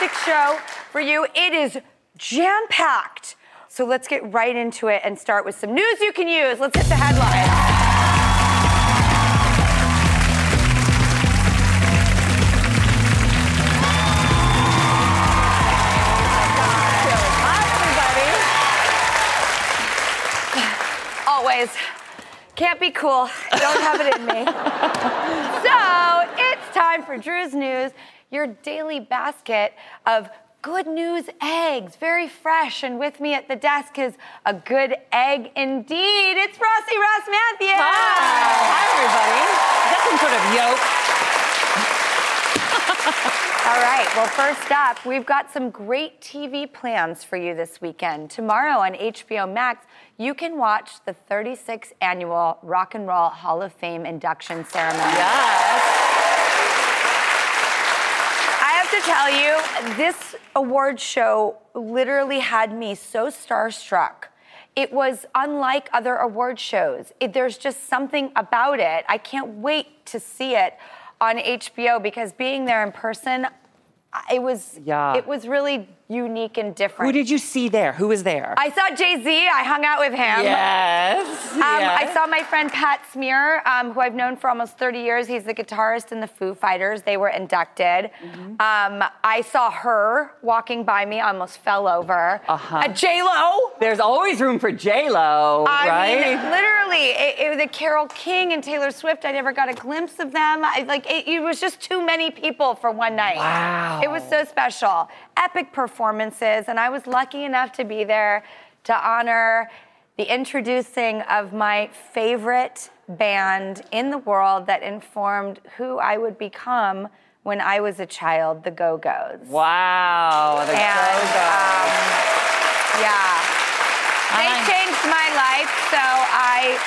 Fantastic show for you. It is jam packed. So let's get right into it and start with some news you can use. Let's hit the headlines. Always. Can't be cool. Don't have it in me. so it's time for Drew's News, your daily basket of good news eggs. Very fresh. And with me at the desk is a good egg indeed. It's Rossi Ross Mathews. Hi, Hi, everybody. Is that some sort of yoke? All right. Well, first up, we've got some great TV plans for you this weekend. Tomorrow on HBO Max, you can watch the 36th annual Rock and Roll Hall of Fame induction ceremony. I have to tell you, this award show literally had me so starstruck. It was unlike other award shows. It- there's just something about it. I can't wait to see it on HBO because being there in person, it was Yeah. it was really unique and different. Who did you see there? Who was there? I saw Jay Z. I hung out with him. yes. Um, I saw my friend Pat Smear, um, who I've known for almost 30 years. He's the guitarist in the Foo Fighters. They were inducted. Mm-hmm. Um, I saw her walking by me, I almost fell over. Uh-huh. A J Lo. There's always room for J Lo, right? mean, literally, it, it was the Carole King and Taylor Swift. I never got a glimpse of them. I, like, it, it was just too many people for one night. Wow. It was so special. Epic performances, and I was lucky enough to be there to honor the introducing of my favorite band in the world that informed who I would become when I was a child, the Go Go's. wow. The Go-Go's. um, yeah. They changed my life, so I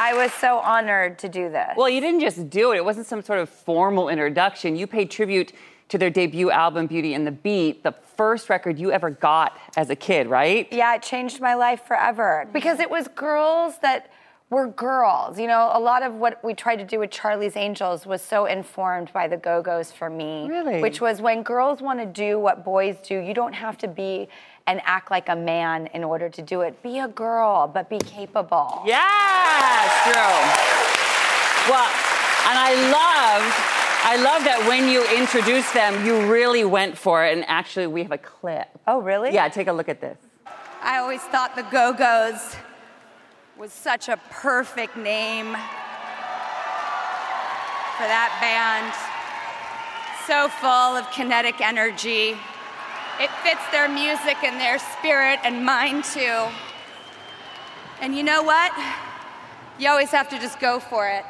I was so honored to do this. Well, you didn't just do it. It wasn't some sort of formal introduction. You paid tribute to their debut album, Beauty and the Beat, the first record you ever got as a kid, right? yeah, it changed my life forever because it was girls that were girls. You know, a lot of what we tried to do with Charlie's Angels was so informed by the Go Go's for me. Really? Which was when girls want to do what boys do, you don't have to be and act like a man in order to do it. Be a girl, but be capable. Yeah, true. Well, and I love, I love that when you introduced them, you really went for it. And actually, we have a clip. Oh, really? Yeah, take a look at this. I always thought the Go Go's was such a perfect name for that band. So full of kinetic energy. It fits their music and their spirit and mine too. And you know what? You always have to just go for it.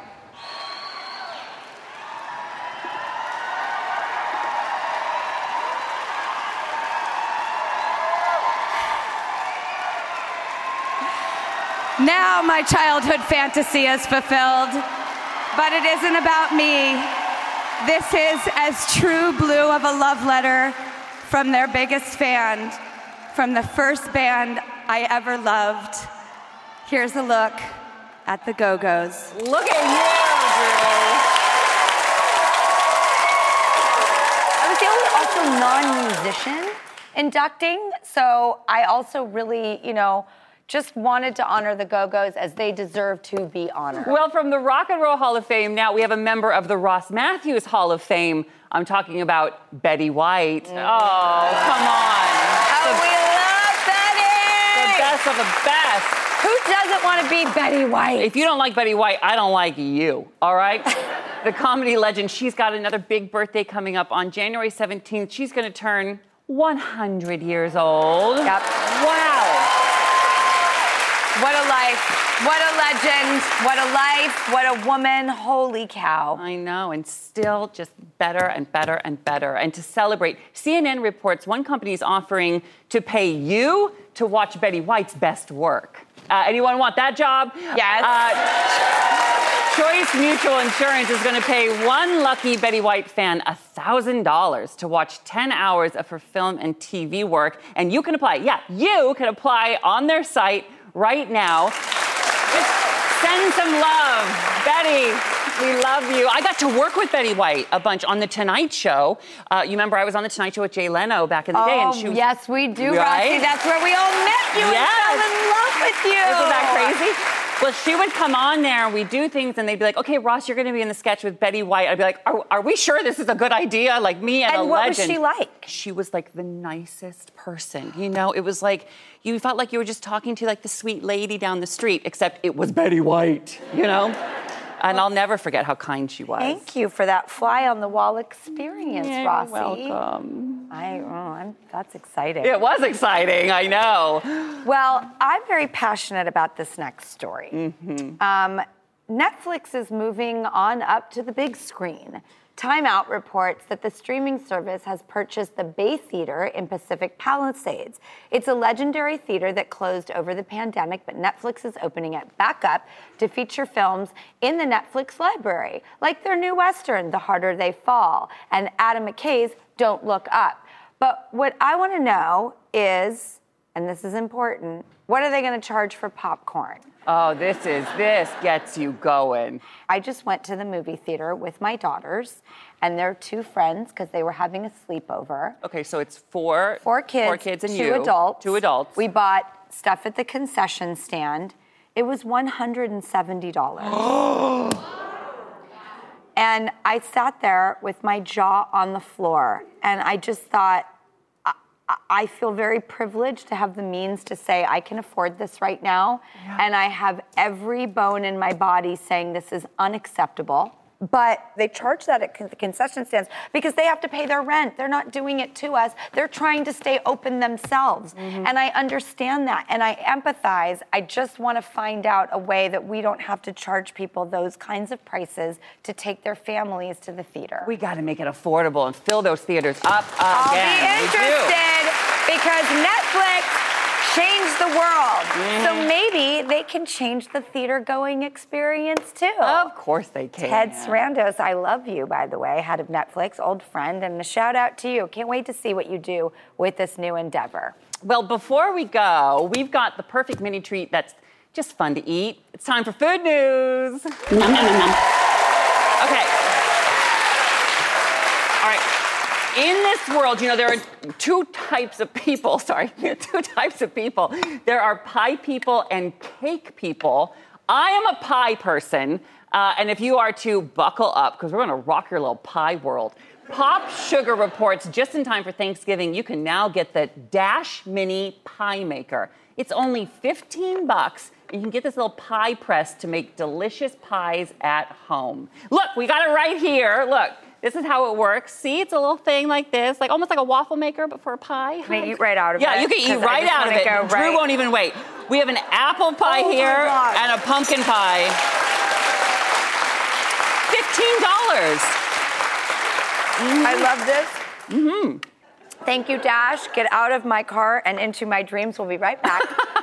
Now my childhood fantasy is fulfilled, but it isn't about me. This is as true blue of a love letter from their biggest fan, from the first band I ever loved. Here's a look at the Go Go's. Look at you, Drew. I was the only also non-musician inducting. So I also really, you know, just wanted to honor the Go Go's as they deserve to be honored. Well, from the Rock and Roll Hall of Fame, now we have a member of the Ross Mathews Hall of Fame. I'm talking about Betty White. Mm. Oh, come on. Oh, we love Betty! The best of the best. Who doesn't want to be Betty White? If you don't like Betty White, I don't like you, all right? the comedy legend, she's got another big birthday coming up on January 17th. She's going to turn 100 years old. Yep. Wow. What a life. What a legend. What a life. What a woman. Holy cow. I know, and still just better and better and better. And to celebrate, CNN reports one company is offering to pay you to watch Betty White's best work. Uh, anyone want that job? Yes. Uh, Choice Mutual Insurance is going to pay one lucky Betty White fan $1,000 to watch 10 hours of her film and TV work. And you can apply. Yeah, you can apply on their site right now. Just send some love. Betty, we love you. I got to work with Betty White a bunch on The Tonight Show. Uh, you remember I was on The Tonight Show with Jay Leno back in the day. Oh, and she was, yes, we do, Right? Rossi. That's where we all met you Yes. and fell in love with you. Isn't that crazy? Well, she would come on there and we'd do things and they'd be like, okay, Ross, you're going to be in the sketch with Betty White. I'd be like, are, are we sure this is a good idea? Like me and, And a what was she like? She was like the nicest person. You know, it was like, you felt like you were just talking to like the sweet lady down the street, except it was Betty White, you know? And I'll never forget how kind she was. Thank you for that fly on the wall experience, You're Rossi. welcome. I, oh, I'm, that's exciting. It was exciting, I know. Well, I'm very passionate about this next story. Mm-hmm. Um, Netflix is moving on up to the big screen. Time Out reports that the streaming service has purchased the Bay Theater in Pacific Palisades. It's a legendary theater that closed over the pandemic, but Netflix is opening it back up to feature films in the Netflix library, like their new Western, The Harder They Fall, and Adam McKay's Don't Look Up. But what I want to know is and this is important, what are they going to charge for popcorn? Oh, this is, this gets you going. I just went to the movie theater with my daughters and their two friends because they were having a sleepover. Okay, so it's four, Four kids, four kids and two you, adults. two adults. We bought stuff at the concession stand. It was $170. and I sat there with my jaw on the floor and I just thought, I- feel very privileged to have the means to say I can afford this right now. And I have every bone in my body saying this is unacceptable. But they charge that at the concession stands because they have to pay their rent. They're not doing it to us. They're trying to stay open themselves. Mm-hmm. And I understand that and I empathize. I just want to find out a way that we don't have to charge people those kinds of prices to take their families to the theater. we got to make it affordable and fill those theaters up again. I'll be interested because Netflix changed the world. Mm-hmm. So maybe they can change the theater going experience too. Of course they can. Ted Sarandos, I love you, by the way, head of Netflix, old friend, and a shout out to you. Can't wait to see what you do with this new endeavor. Well, before we go, we've got the perfect mini treat that's just fun to eat. It's time for food news. Okay. All right. In this world, you know, there are two types of people. Sorry, two types of people. There are pie people and cake people. I am a pie person. Uh, and if you are too, buckle up because we're going to rock your little pie world. Pop Sugar reports just in time for Thanksgiving, you can now get the Dash Mini Pie Maker. It's only 15 bucks. You can get this little pie press to make delicious pies at home. Look, we got it right here. Look, this is how it works. See, it's a little thing like this, like almost like a waffle maker, but for a pie. You can eat right out of yeah, it? Yeah, you can eat right out of it. go Drew right- won't even wait. We have an apple pie Oh here and a pumpkin pie. Fifteen dollars. I love this. Mm-hmm. Thank you, Dash. Get out of my car and into my dreams. We'll be right back.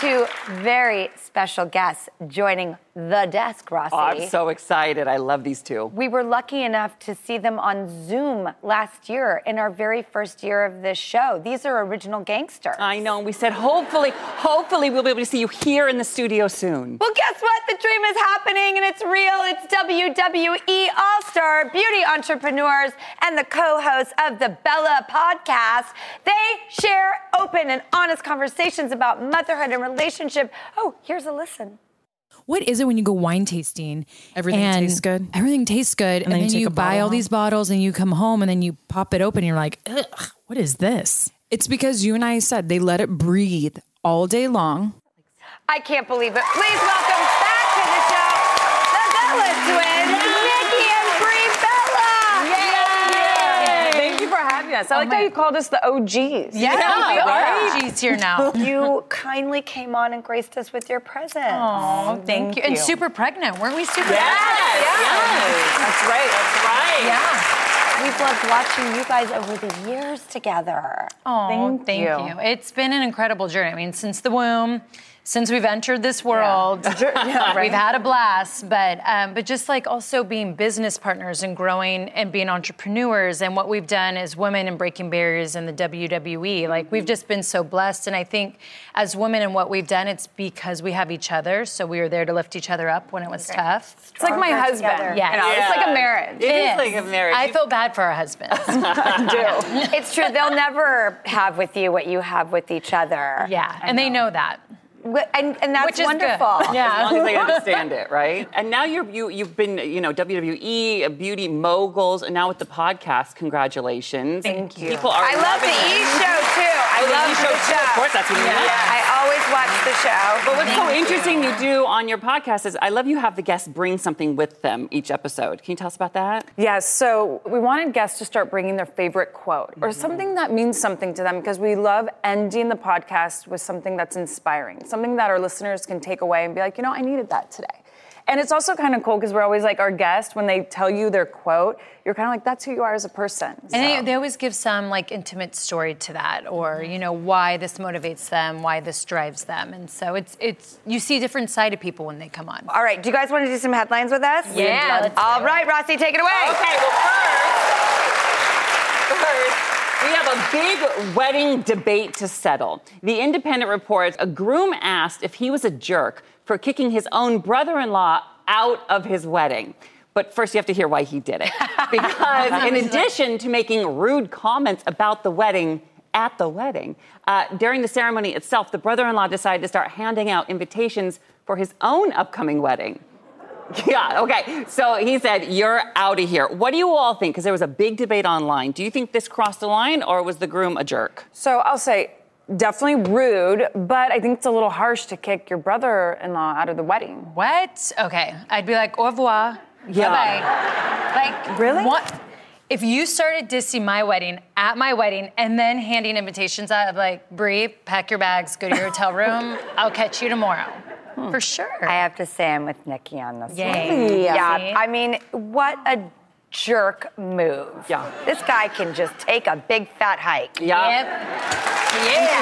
two very special guests joining the desk, oh, Rossi. Oh, I'm so excited. I love these two. we were lucky enough to see them on Zoom last year in our very first year of this show. These are original gangsters. I know. and We said hopefully, hopefully we'll be able to see you here in the studio soon. Well, guess what? The dream is happening and it's real. It's WWE All Star beauty entrepreneurs and the co hosts of the Bella podcast. They share open and honest conversations about motherhood and relationship. Oh, here's a listen. What is it when you go wine tasting? Everything tastes good. Everything tastes good. And, then you then take you buy all home. these bottles and you come home and then you pop it open and you're like, Ugh, what is this? It's because you and I said they let it breathe all day long. I can't believe it. Please welcome back to the show the Bella twins, Nikki and Brie Bella. Thank you for having us. I oh, like how you called us the OGs. Yeah, Yeah, right. She's here now. You kindly came on and graced us with your presence. Oh, thank, you. And super pregnant. Weren't we super Yes, yes. That's right. That's right. Yeah. We've loved watching you guys over the years together. Oh, Thank thank, you. you. It's been an incredible journey. I mean, since the womb, since we've entered this world, we've had a blast. But um, but just like also being business partners and growing and being entrepreneurs, and what we've done as women and breaking barriers in the WWE, like we've just been so blessed. And I think as women and what we've done, it's because we have each other. So we were there to lift each other up when it was tough. It's like my husband. together. Yes. You know, It's like a marriage. It is like a marriage. I You- feel bad for our husbands. Do It's true. They'll never have with you what you have with each other. yeah, and they know that. Wh- And, and that's Which is good. wonderful. Yeah. As long as they understand it, right? And now you're you you've been you know WWE beauty moguls, and now with the podcast, congratulations! Thank you. People are I love the E show too. I Oh, the love E show the too, of course, that's what you yeah. meant. I always watch the show. But what's so interesting you. do on your podcast is I love you have the guests bring something with them each episode. Can you tell us about that? Yes, so we wanted guests to start bringing their favorite quote or mm-hmm. something that means something to them because we love ending the podcast with something that's inspiring, something that our listeners can take away and be like, you know, I needed that today. And it's also kind of cool because we're always like our guest when they tell you their quote, you're kind of like that's who you are as a person. And they, they always give some like intimate story to that, or you know why this motivates them, why this drives them, and so it's it's you see a different side of people when they come on. All right, do you guys want to do some headlines with us? Yeah, let's do All it. Rossi, take it away. Okay, well first, first we have a big wedding debate to settle. The Independent reports a groom asked if he was a jerk for kicking his own brother-in-law out of his wedding. But first, you have to hear why he did it. Because in addition to making rude comments about the wedding, at the wedding, uh, during the ceremony itself, the brother in law decided to start handing out invitations for his own upcoming wedding. Yeah, okay. So he said, You're out of here. What do you all think? Because there was a big debate online. Do you think this crossed the line or was the groom a jerk? So I'll say definitely rude, but I think it's a little harsh to kick your brother-in-law out of the wedding. What? Okay, I'd be like au revoir, Yeah. bye bye. Like Really? What? If you started dissing my wedding at my wedding and then handing invitations out, I'd be like, Brie, pack your bags, go to your hotel room. I'll catch you tomorrow. For sure. I have to say I'm with Nikki on this Yay. one. Yeah, See? I mean, what a jerk move. Yeah. This guy can just take a big fat hike. Yeah. Yep. Yeah.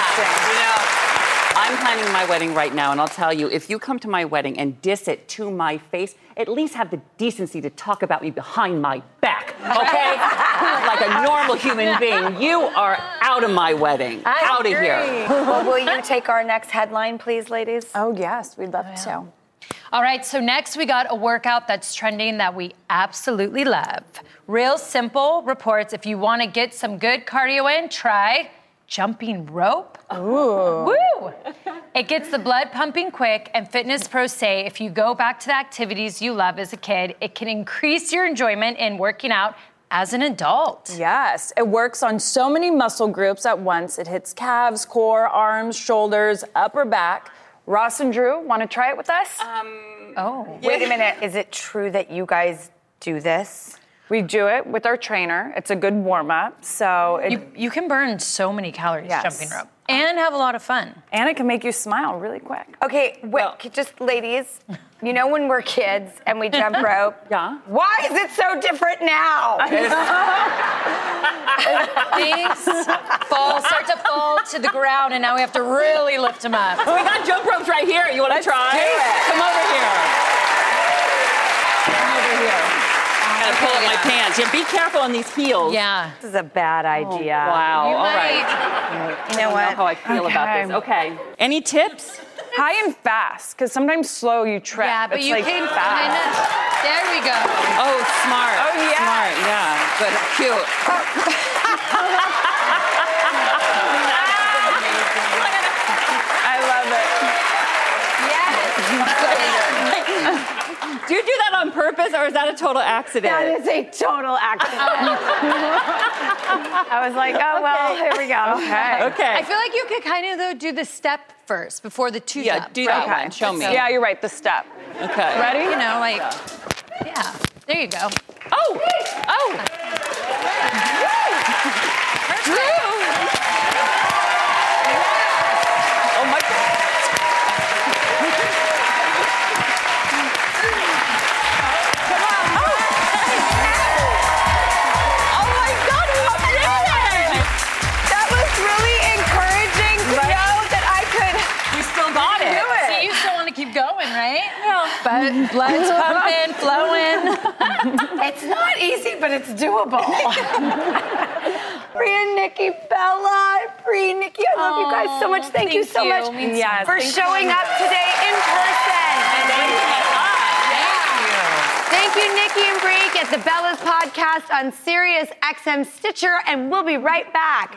You know, I'm planning my wedding right now, and I'll tell you, if you come to my wedding and diss it to my face, at least have the decency to talk about me behind my back, okay? like like a normal human being. You are out of my wedding. out of here. well, will you take our next headline, please, ladies? Oh, yes, we'd love oh, to. All right, so next we got a workout that's trending that we absolutely love. Real Simple reports if you want to get some good cardio in, try jumping rope. Ooh. Woo! It gets the blood pumping quick, and fitness pros say if you go back to the activities you love as a kid, it can increase your enjoyment in working out as an adult. Yes, it works on so many muscle groups at once. It hits calves, core, arms, shoulders, upper back. Ross and Drew, want to try it with us? Um, oh. Wait a minute. Is it true that you guys do this? We do it with our trainer. It's a good warm up. So it, You, you can burn so many calories Yes. jumping rope and have a lot of fun. and it can make you smile really quick. Okay, wait, c- just ladies, you know when we're kids and we jump rope? Yeah. Why is it so different now? Things fall, start to fall to the ground, and now we have to really lift them up. We got jump ropes right here. You want to try? do it. Come over here. Come over here. I gotta pull up my pants. Yeah, be careful on these heels. Yeah. This is a bad oh, idea. Wow. You All right. might- You know I what? don't know how I feel about Okay. this. Okay. Any tips? High and fast, because sometimes slow you trip. Yeah, but it's you like can fast. kind of. There we go. Oh, smart. Oh, yeah. Smart. Yeah. Good. Cute. I love it. Do you do that on purpose, or is that a total accident? That is a total accident. I was like, oh, well, here we go. Okay. Okay. I feel like you could kind of though do the step first before the two Yeah, step. do that right? one. Show me. Yeah, you're right. The step. Okay. Ready? You know, like yeah. There you go. Oh. Oh. Oh still got it. See, you still want to keep going, right? But blood's pumping, flowing. It's not easy, but it's doable. Bria, Nikki, Bella, Bria, Nikki, I love you guys so much. Thank, you so you. much Yes, for thanks showing up today in person. Thank you, Thank you, Nikki and Brie. Get the Bellas podcast on Sirius XM Stitcher, and we'll be right back.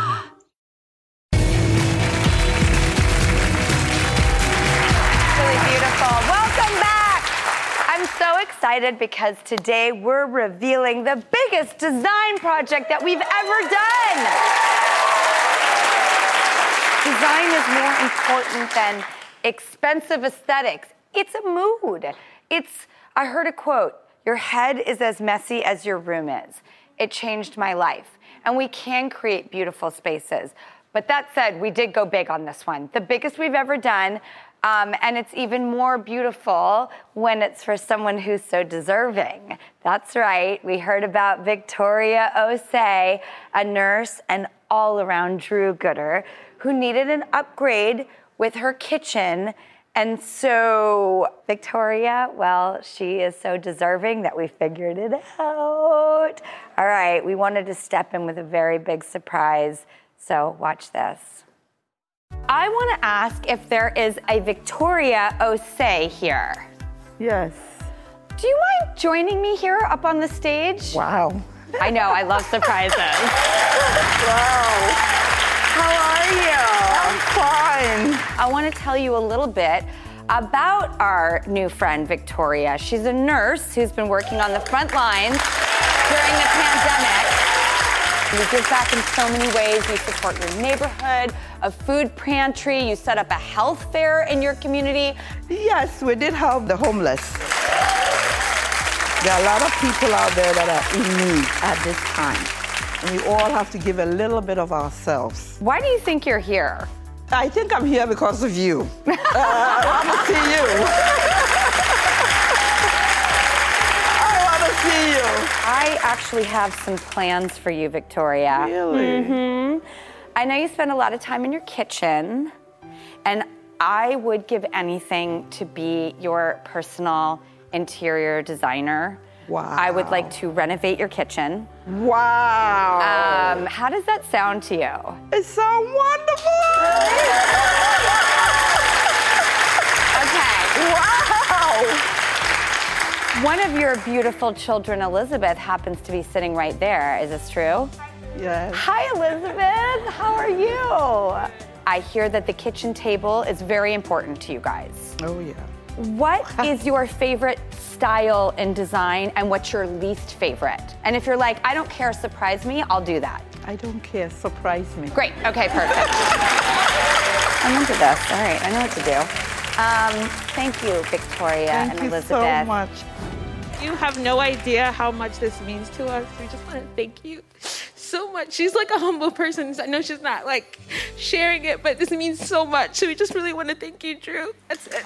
Excited because today we're revealing the biggest design project that we've ever done. Design is more important than expensive aesthetics. It's a mood. It's, I heard a quote Your head is as messy as your room is. It changed my life. And we can create beautiful spaces. But that said, we did go big on this one, the biggest we've ever done. Um, and it's even more beautiful when it's for someone who's so deserving. That's right. We heard about Victoria Osei, a nurse and all around Drew Gooder, who needed an upgrade with her kitchen. And so, Victoria, well, she is so deserving that we figured it out. All right, we wanted to step in with a very big surprise. So, watch this. I want to ask if there is a Victoria Osei here. Yes. Do you mind joining me here up on the stage? Wow. I know, I love surprises. wow. How are you? I'm fine. I want to tell you a little bit about our new friend, Victoria. She's a nurse who's been working on the front lines during the pandemic. You give back in so many ways. You support your neighborhood, a food pantry, you set up a health fair in your community. Yes, we did help the homeless. There are a lot of people out there that are in need at this time. And we all have to give a little bit of ourselves. Why do you think you're here? I think I'm here because of you. uh, I want to see you. I want to see you. I actually have some plans for you, Victoria. Really? hmm I know you spend a lot of time in your kitchen, and I would give anything to be your personal interior designer. Wow. I would like to renovate your kitchen. Wow. Um, how does that sound to you? It sounds wonderful. Okay. Wow. One of your beautiful children, Elizabeth, happens to be sitting right there. Is this true? Yes. Hi, Elizabeth. How are you? I hear that the kitchen table is very important to you guys. Oh, yeah. What is your favorite style and design, and what's your least favorite? And if you're like, I don't care, surprise me, I'll do that. I don't care. Surprise me. Great. Okay, perfect. I'm into this. All right, I know what to do. Um, thank you, Victoria Thank and you Elizabeth. so much. You have no idea how much this means to us. We just want to thank you so much. She's like a humble person. So I know she's not like sharing it, but this means so much. So we just really want to thank you, Drew. That's it.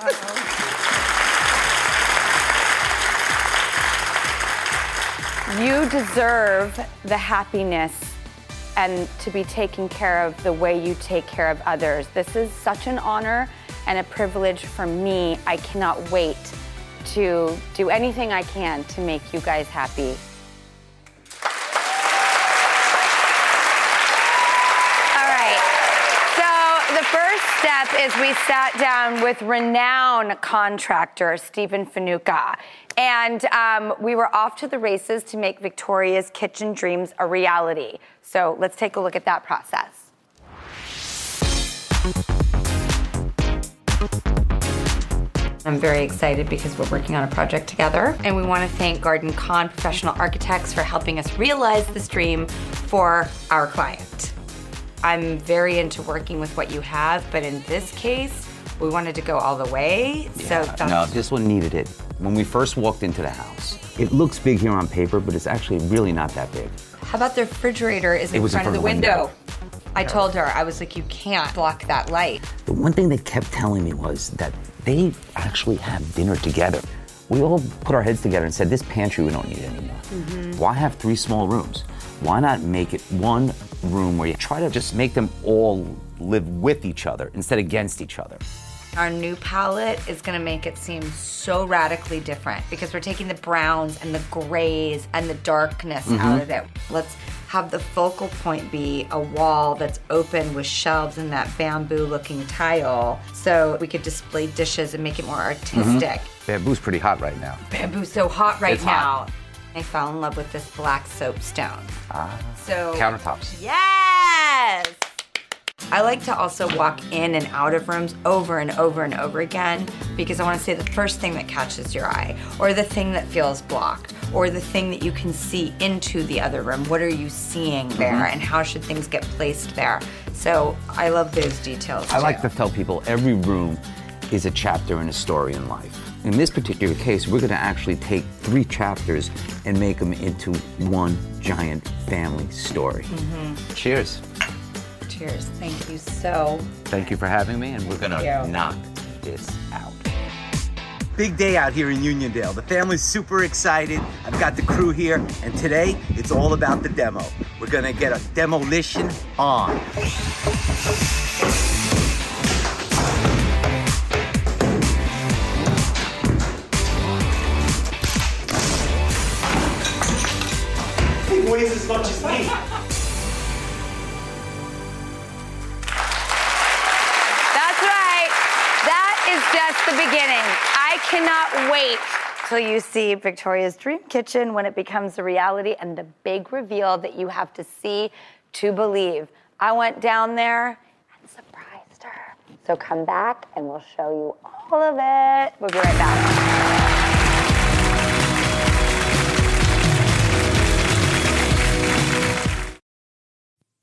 You deserve the happiness and to be taken care of the way you take care of others. This is such an honor and a privilege for me. I cannot wait to do anything I can to make you guys happy. Is we sat down with renowned contractor Stephen Fanuca. And um, we were off to the races to make Victoria's kitchen dreams a reality. So let's take a look at that process. I'm very excited because we're working on a project together. And we want to thank Garden Con Professional Architects for helping us realize this dream for our client. I'm very into working with what you have, but in this case, we wanted to go all the way. so that's No, this one needed it. When we first walked into the house, it looks big here on paper, but it's actually really not that big. How about the refrigerator is in was in front of the front of the window? I told her, I was like, you can't block that light. The one thing they kept telling me was that they actually have dinner together. We all put our heads together and said, this pantry we don't need anymore. Mm-hmm. Why have three small rooms? Why not make it one room where you try to just make them all live with each other instead against each other? Our new palette is gonna make it seem so radically different because we're taking the browns and the grays and the darkness out Mhm. of it. Let's have the focal point be a wall that's open with shelves and that bamboo looking tile so we could display dishes and make it more artistic. Bamboo's pretty hot right now. Bamboo's so hot right It's now. hot. I fell in love with this black soapstone. Ah, So countertops. Yes! I like to also walk in and out of rooms over and over and over again because I want to say the first thing that catches your eye, or the thing that feels blocked, or the thing that you can see into the other room. What are you seeing there, Mhm. and how should things get placed there? So I love those details. I like to tell people every room is a chapter in a story in life. In this particular case, we're going to actually take three chapters and make them into one giant family story. Mhm. Cheers. Cheers. Thank you so. Thank you for having me, and we're going to knock this out. Big day out here in Uniondale. The family's super excited. I've got the crew here, and today it's all about the demo. We're gonna get a demolition on. Much as me. just the beginning. I cannot wait till you see Victoria's Dream Kitchen when it becomes a reality and the big reveal that you have to see to believe. I went down there and surprised her. So come back and we'll show you all of it. We'll be right back.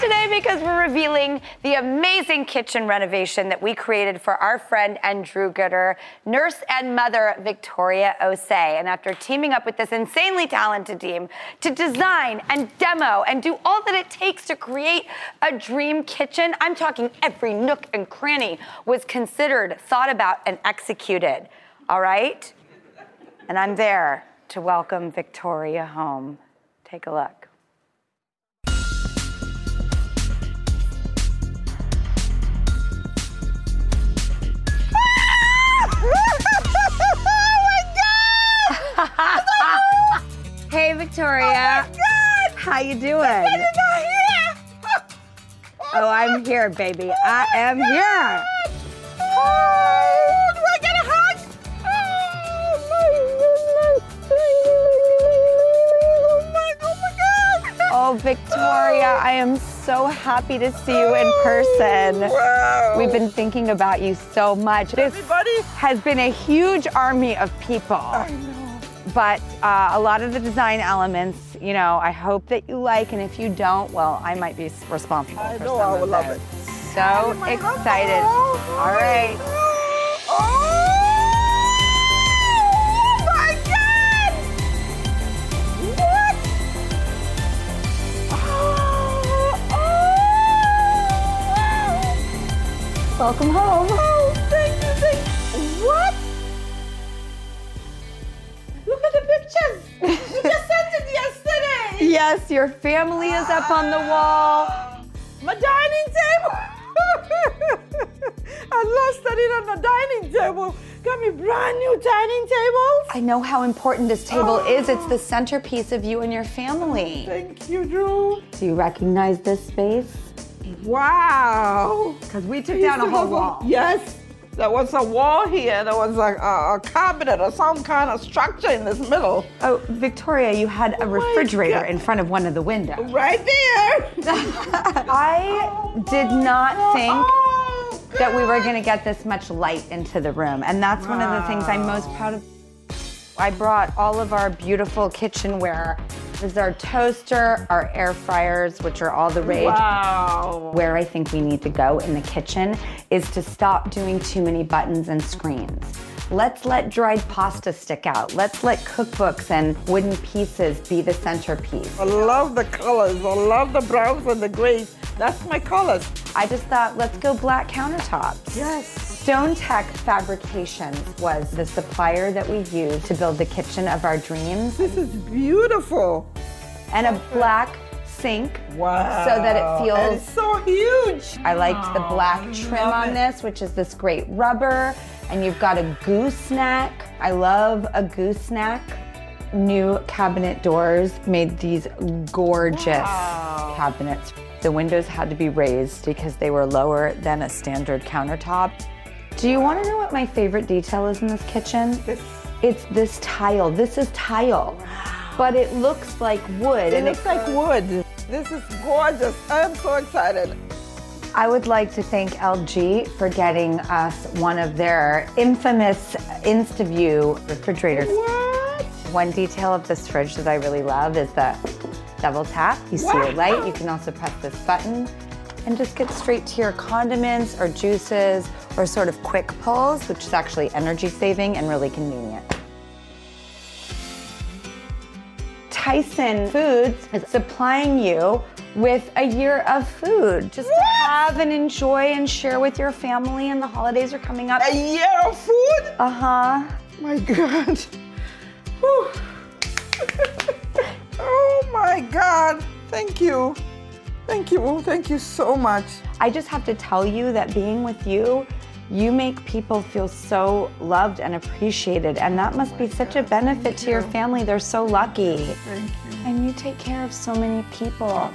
today because we're revealing the amazing kitchen renovation that we created for our friend and Drew Gooder, nurse and mother Victoria Osei. And after teaming up with this insanely talented team to design and demo and do all that it takes to create a dream kitchen, I'm talking every nook and cranny was considered, thought about, and executed. All right? And I'm there to welcome Victoria home. Take a look. Hey, Victoria. Oh my God! How you doing? You're not here! Oh, I'm here, baby. Oh I am here. Oh, do I get a hug? Oh my! Oh my, oh my God! Oh, Victoria, I am so happy to see you in person. Oh, wow. We've been thinking about you so much. This Everybody? has been a huge army of people. I know. But uh, a lot of the design elements, you know, I hope that you like, and if you don't, well, I might be responsible I for know some I of will love it. So Oh my God. excited. Oh, All right. Oh my God! What? Oh, oh, Welcome home. Yes, your family is up on the wall. My dining table. I love studying on the dining table. Got me brand new dining tables. I know how important this table is. It's the centerpiece of you and your family. Thank you, Drew. Do you recognize this space? Wow. Because we took down a whole wall. Yes. There was a wall here. There was like a, a cabinet or some kind of structure in this middle. Oh, Victoria, you had a oh refrigerator in front of one of the windows. Right there. I did not oh, think Oh, that we were going to get this much light into the room. And that's one of the things I'm most proud of. I brought all of our beautiful kitchenware. This is our toaster, our air fryers, which are all the rage. Wow. Where I think we need to go in the kitchen is to stop doing too many buttons and screens. Let's let dried pasta stick out. Let's let cookbooks and wooden pieces be the centerpiece. I love the colors. I love the browns and the grays. That's my colors. I just thought, let's go black countertops. Yes. Stone Tech Fabrications was the supplier that we used to build the kitchen of our dreams. This is beautiful. And a black sink Wow. so that it feels so huge. I liked the black trim on it. this, which is this great rubber. And you've got a gooseneck. I love a gooseneck. New cabinet doors made these gorgeous cabinets. The windows had to be raised because they were lower than a standard countertop. Do you want to know what my favorite detail is in this kitchen? It's this tile. This is tile, but it looks like wood. It and looks like wood. This is gorgeous. I'm so excited. I would like to thank LG for getting us one of their infamous InstaView refrigerators. What? One detail of this fridge that I really love is the double tap. You see your light. You can also press this button and just get straight to your condiments or juices or sort of quick pulls, which is actually energy saving and really convenient. Tyson Foods is supplying you with a year of food just to have and enjoy and share with your family. And the holidays are coming up. A year of food? Uh huh. My God. Oh my God. Thank you. Thank you. Thank you so much. I just have to tell you that being with you, you make people feel so loved and appreciated. And that must be such a benefit to your family. They're so lucky. Thank you. And you take care of so many people.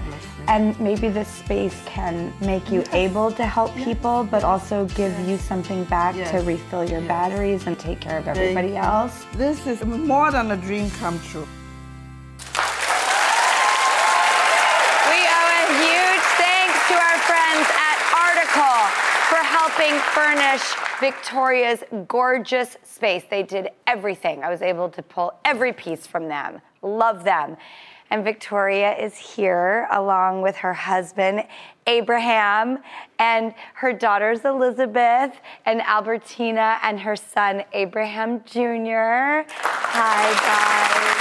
And maybe this space can make you able to help people, but also give you something back to refill your batteries and take care of everybody else. This is more than a dream come true. Furnish Victoria's gorgeous space. They did everything. I was able to pull every piece from them. Love them. And Victoria is here along with her husband, Abraham, and her daughters, Elizabeth and Albertina, and her son, Abraham Jr. Hi, guys.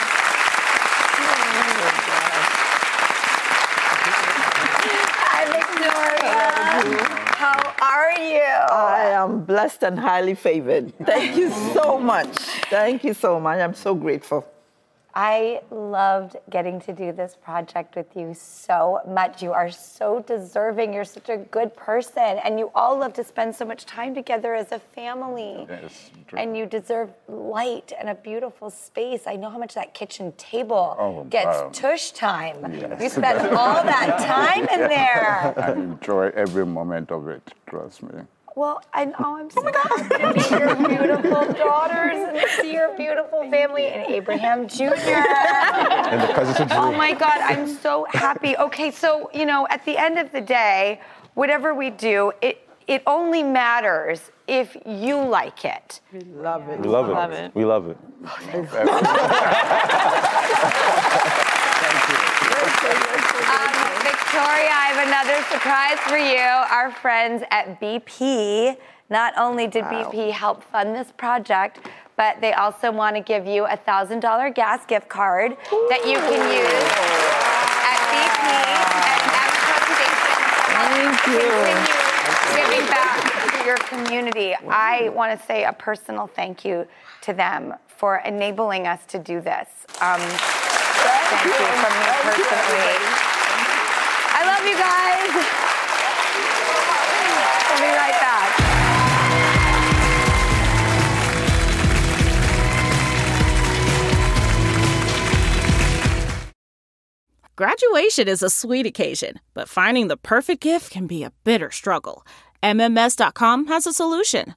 Hi, Victoria. How are you? I am blessed and highly favored. Thank you so much. Thank you so much. I'm so grateful. I loved getting to do this project with you so much. You are so deserving. You're such a good person. And you all love to spend so much time together as a family. Yes, true. And you deserve light and a beautiful space. I know how much that kitchen table Oh, gets um, tush time. Yes. You spend all that time in there. I enjoy every moment of it, trust me. Well, I know I'm so happy to meet your beautiful daughters and see your beautiful family and Abraham Jr. And the president Oh my God, I'm so happy. Okay, so you know, at the end of the day, whatever we do, it it only matters if you like it. We love it. We love it. We love it. Um, Victoria, I have another surprise for you. Our friends at BP. Not only did BP help fund this project, but they also want to give you a thousand dollar gas gift card that you can use at BP and Thank you. Giving back to your community. I want to say a personal thank you to them for enabling us to do this. Um, thank you from me personally. I love you guys. We'll be right back. Graduation is a sweet occasion, but finding the perfect gift can be a bitter struggle. MMS.com has a solution.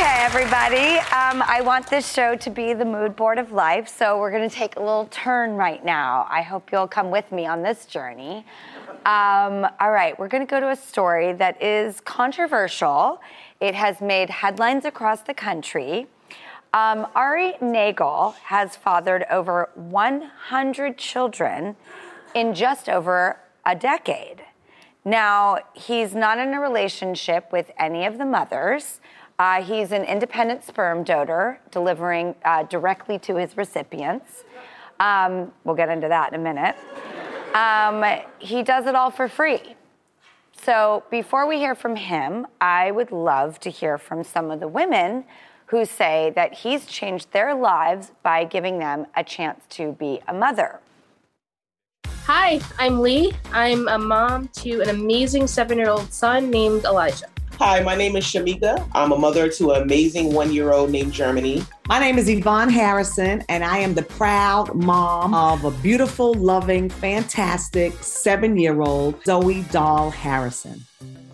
Okay, everybody. Um, I want this show to be the mood board of life, so we're going to take a little turn right now. I hope you'll come with me on this journey. Um, all right, we're going to go to a story that is controversial. It has made headlines across the country. Um, Ari Nagel has fathered over 100 children in just over a decade. Now, he's not in a relationship with any of the mothers. Uh, he's an independent sperm donor, delivering uh, directly to his recipients. Um, we'll get into that in a minute. Um, he does it all for free. So, before we hear from him, I would love to hear from some of the women who say that he's changed their lives by giving them a chance to be a mother. Hi, I'm Lee. I'm a mom to an amazing seven year old son named Elijah. Hi, my name is Shamika. I'm a mother to an amazing one year old named Germany. My name is Yvonne Harrison, and I am the proud mom of a beautiful, loving, fantastic seven year old Zoe Dahl Harrison.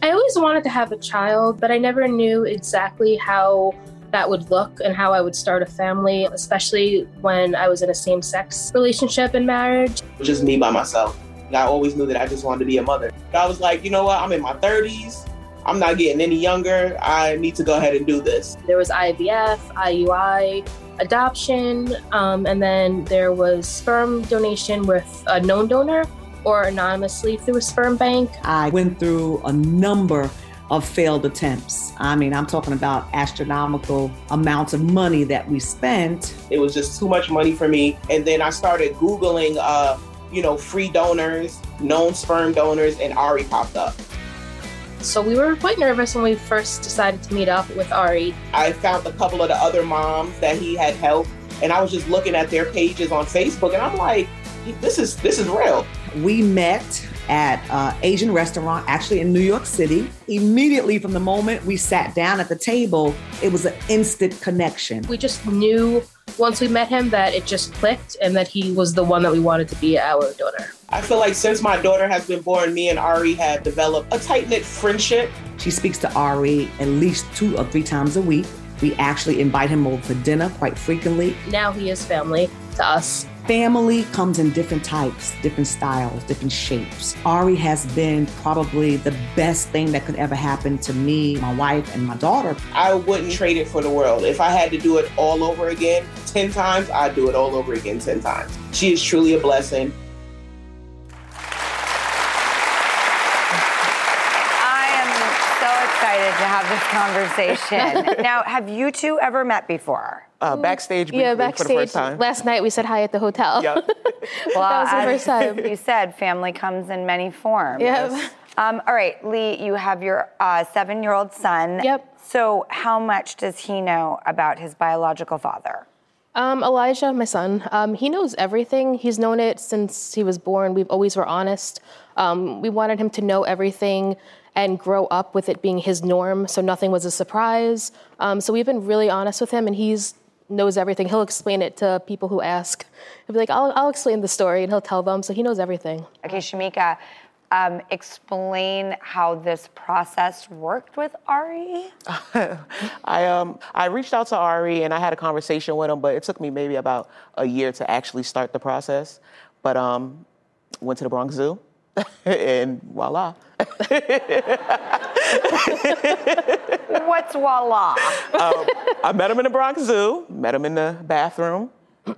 I always wanted to have a child, but I never knew exactly how that would look and how I would start a family, especially when I was in a same sex relationship and marriage. Just me by myself. I always knew that I just wanted to be a mother. I was like, you know what? I'm in my 30s. I'm not getting any younger. I need to go ahead and do this. There was IVF, IUI, adoption, um, and then there was sperm donation with a known donor or anonymously through a sperm bank. I went through a number of failed attempts. I mean, I'm talking about astronomical amounts of money that we spent. It was just too much money for me. And then I started Googling, uh, you know, free donors, known sperm donors, and Ari popped up. So we were quite nervous when we first decided to meet up with Ari. I found a couple of the other moms that he had helped, and I was just looking at their pages on Facebook, and I'm like, this is this is real. We met at an Asian restaurant, actually in New York City. Immediately from the moment we sat down at the table, it was an instant connection. We just knew once we met him that it just clicked and that he was the one that we wanted to be our daughter. I feel like since my daughter has been born, me and Ari have developed a tight knit friendship. She speaks to Ari at least two or three times a week. We actually invite him over for dinner quite frequently. Now he is family to us. Family comes in different types, different styles, different shapes. Ari has been probably the best thing that could ever happen to me, my wife, and my daughter. I wouldn't trade it for the world. If I had to do it all over again 10 times, I'd do it all over again 10 times. She is truly a blessing. I am so excited to have this conversation. now, have you two ever met before? Uh, backstage briefly yeah, for the backstage. first time. Last night we said hi at the hotel. Yep. Well, that was the first time. you said, family comes in many forms. Yep. Um, all right, Lee, you have your uh, seven-year-old son. Yep. So, how much does he know about his biological father? Um, Elijah, my son, um, he knows everything. He's known it since he was born. We've always were honest. Um, we wanted him to know everything and grow up with it being his norm, so nothing was a surprise. Um, so we've been really honest with him, and he's knows everything. He'll explain it to people who ask. He'll be like, "I'll, I'll explain the story," and he'll tell them. So he knows everything. Okay, Shamika, um, explain how this process worked with Ari. I um I reached out to Ari and I had a conversation with him, but it took me maybe about a year to actually start the process. But um, went to the Bronx Zoo, and voila. What's voila? um, I met him in the Bronx Zoo. Met him in the bathroom.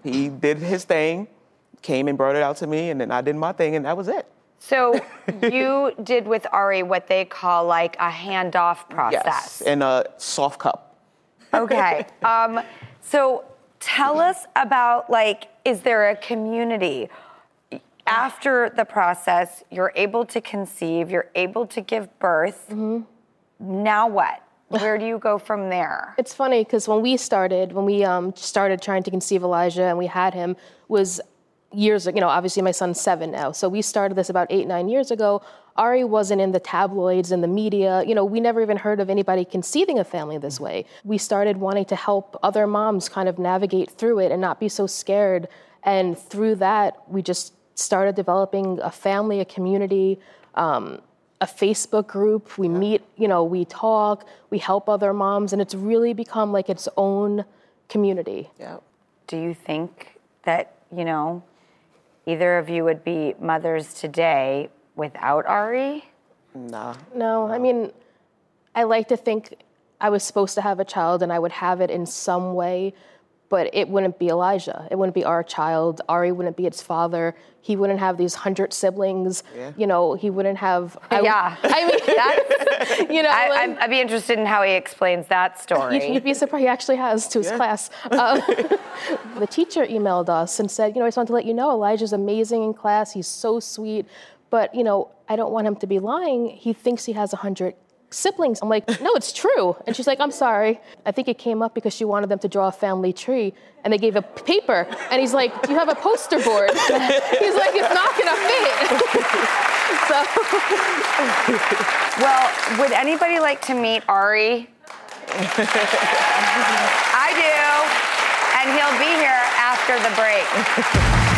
He did his thing, came and brought it out to me, and then I did my thing, and that was it. So you did with Ari what they call like a handoff process. Yes, in a soft cup. Okay. Um, so tell us about like, is there a community? After the process, you're able to conceive, you're able to give birth. Mm-hmm. Now what? Where do you go from there? It's funny because when we started, when we um, started trying to conceive Elijah and we had him, was years ago. You know, obviously my son's seven now, so we started this about eight, nine years ago. Ari wasn't in the tabloids and the media. You know, we never even heard of anybody conceiving a family this way. We started wanting to help other moms kind of navigate through it and not be so scared. And through that, we just started developing a family, a community. Um, a Facebook group. We meet, you know, we talk, we help other moms, and it's really become like its own community. Yeah. Do you think that, you know, either of you would be mothers today without Ari? Nah. No, I mean, I like to think I was supposed to have a child and I would have it in some way, but it wouldn't be Elijah. It wouldn't be our child. Ari wouldn't be its father. He wouldn't have these hundred siblings. Yeah. You know, he wouldn't have. I, yeah. I mean, That's, you know, I, like- I'm- I'd be interested in how he explains that story. You'd, you'd be surprised. He actually has to his class. Um, the teacher emailed us and said, you know, I just want to let you know Elijah's amazing in class. He's so sweet, but you know, I don't want him to be lying. He thinks he has a hundred siblings. I'm like, no, it's true. And she's like, I'm sorry. I think it came up because she wanted them to draw a family tree, and they gave a paper. And he's like, do you have a poster board? he's like, it's not gonna fit. so. Well, would anybody like to meet Ari? I do. And he'll be here after the break.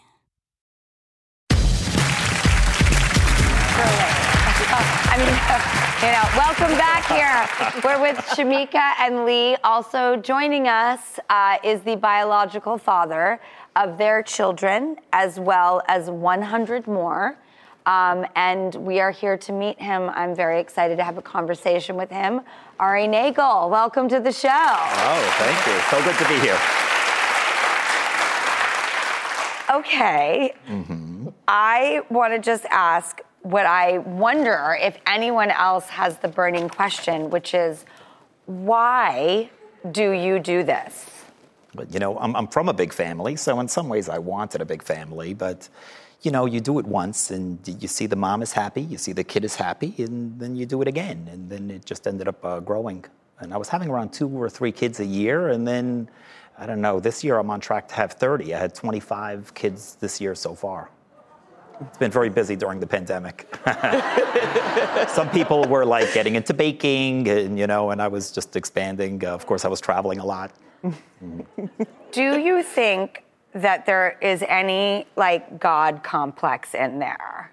I mean, you know, welcome back here. We're with Shamika and Lee. Also joining us uh, is the biological father of their children, as well as 100 more. Um, and we are here to meet him. I'm very excited to have a conversation with him. Ari Nagel, welcome to the show. Oh, thank you. So good to be here. Okay. Mm-hmm. I want to just ask what I wonder if anyone else has the burning question, which is why do you do this? But you know, I'm, I'm from a big family, so in some ways I wanted a big family, but you know, you do it once and you see the mom is happy, you see the kid is happy, and then you do it again. And then it just ended up uh, growing. And I was having around two or three kids a year, and then I don't know, this year I'm on track to have 30. I had 25 kids this year so far. It's been very busy during the pandemic. Some people were like getting into baking, and you know, and I was just expanding. Uh, of course, I was traveling a lot. Do you think that there is any like God complex in there?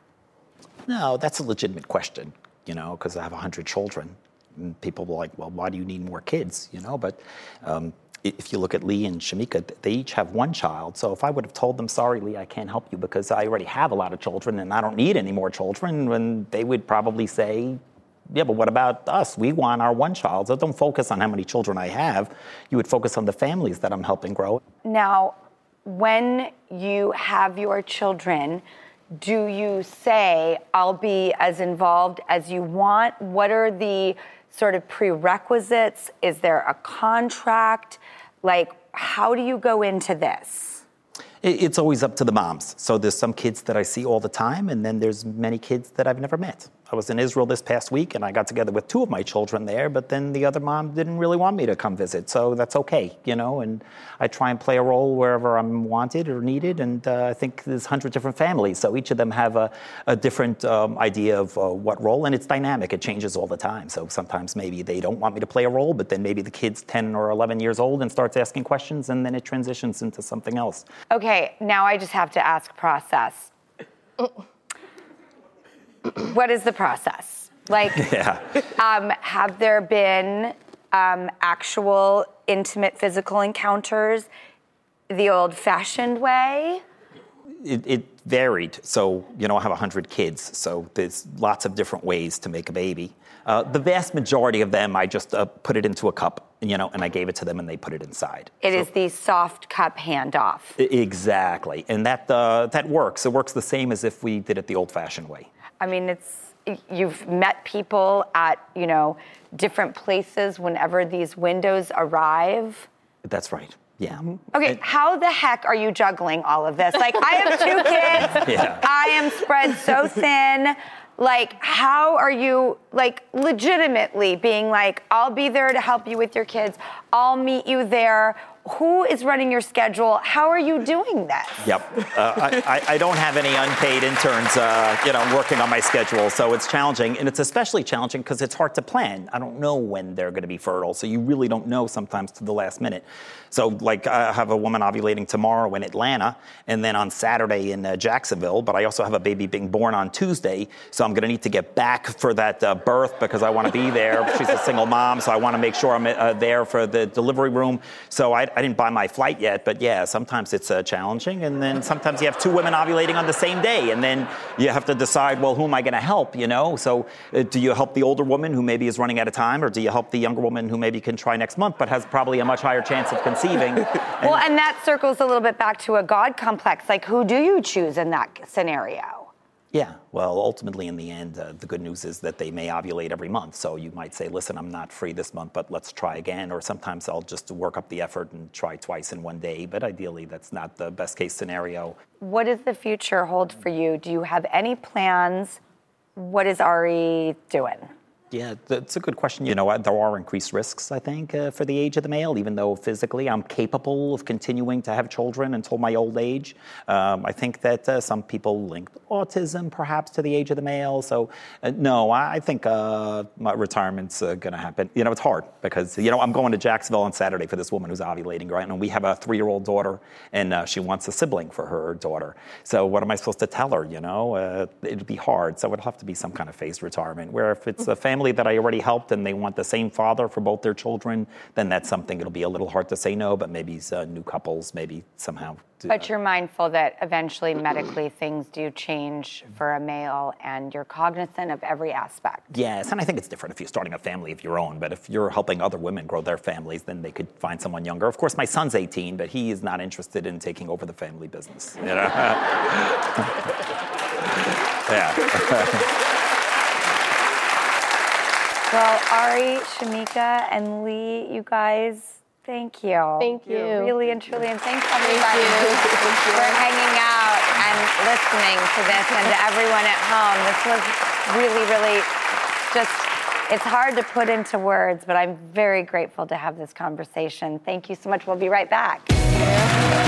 No, that's a legitimate question, you know, because I have 100 children. And people were like, well, why do you need more kids, you know? But um, if you look at Lee and Shamika, they each have one child. So if I would have told them, sorry, Lee, I can't help you because I already have a lot of children and I don't need any more children, then they would probably say, yeah, but what about us? We want our one child. So don't focus on how many children I have. You would focus on the families that I'm helping grow. Now, when you have your children, do you say, I'll be as involved as you want? What are the sort of prerequisites? Is there a contract? Like, how do you go into this? It's always up to the moms. So there's some kids that I see all the time, and then there's many kids that I've never met. I was in Israel this past week, and I got together with two of my children there, but then the other mom didn't really want me to come visit, so that's okay, you know. And I try and play a role wherever I'm wanted or needed, and uh, I think there's hundred different families, so each of them have a, a different um, idea of uh, what role, and it's dynamic. It changes all the time. So sometimes maybe they don't want me to play a role, but then maybe the kid's 10 or 11 years old and starts asking questions, and then it transitions into something else. Okay, now I just have to ask process. What is the process? Like, Yeah. um, have there been um, actual intimate physical encounters the old fashioned way? it, it varied. So, you know, I have 100 kids, so there's lots of different ways to make a baby. Uh, the vast majority of them, I just uh, put it into a cup, you know, and I gave it to them and they put it inside. It is the soft cup handoff. Exactly. And that, uh, that works. It works the same as if we did it the old fashioned way. I mean, it's you've met people at you know different places whenever these windows arrive. That's right. Yeah. Mm-hmm. Okay, how the heck are you juggling all of this? Like, I have two kids. Yeah. I am spread so thin. Like, how are you, like, legitimately being like, I'll be there to help you with your kids, I'll meet you there? Who is running your schedule? How are you doing that? Yep. Uh, I, I, don't have any unpaid interns, uh, you know, working on my schedule, so it's challenging, and it's especially challenging because it's hard to plan. I don't know when they're going to be fertile, so you really don't know sometimes to the last minute. So, like, I have a woman ovulating tomorrow in Atlanta, and then on Saturday in uh, Jacksonville. But I also have a baby being born on Tuesday, so I'm going to need to get back for that uh, birth because I want to be there. She's a single mom, so I want to make sure I'm uh, there for the delivery room. So I, I didn't buy my flight yet, but yeah, sometimes it's uh, challenging, and then sometimes you have two women ovulating on the same day, and then you have to decide, well, who am I going to help? You know, so uh, do you help the older woman who maybe is running out of time, or do you help the younger woman who maybe can try next month but has probably a much higher chance of conceiving? Well, and that circles a little bit back to a God complex. Like, who do you choose in that scenario? Yeah, well, ultimately, in the end, uh, the good news is that they may ovulate every month. So you might say, listen, I'm not free this month, but let's try again. Or sometimes I'll just work up the effort and try twice in one day. But ideally, that's not the best case scenario. What does the future hold for you? Do you have any plans? What is Ari doing? Yeah, that's a good question. You know, there are increased risks, I think, uh, for the age of the male, even though physically I'm capable of continuing to have children until my old age. Um, I think that uh, some people link autism perhaps to the age of the male. So, uh, no, I think uh, my retirement's uh, going to happen. You know, it's hard because, you know, I'm going to Jacksonville on Saturday for this woman who's ovulating, right? And we have a three year old daughter, and uh, she wants a sibling for her daughter. So, what am I supposed to tell her? You know, it'd be hard. So, it'll have to be some kind of phased retirement where if it's a family family that I already helped and they want the same father for both their children, then that's something it'll be a little hard to say no, but maybe uh, new couples, maybe somehow. Do, but you're mindful that eventually medically things do change for a male and you're cognizant of every aspect. Yes, and I think it's different if you're starting a family of your own, but if you're helping other women grow their families, then they could find someone younger. Of course, my son's 18, but he is not interested in taking over the family business. You know? yeah. Well, Ari, Shamika, and Lee, you guys, thank you. Thank you. Really and truly, and thanks everybody for hanging out and listening to this, and to everyone at home. This was really, really just. It's hard to put into words, but I'm very grateful to have this conversation. Thank you so much. We'll be right back.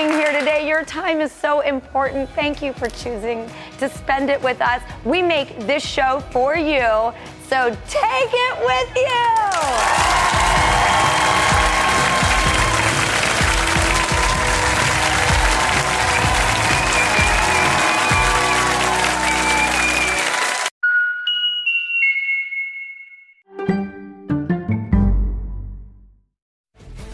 Being here today. Your time is so important. Thank you for choosing to spend it with us. We make this show for you, so take it with you.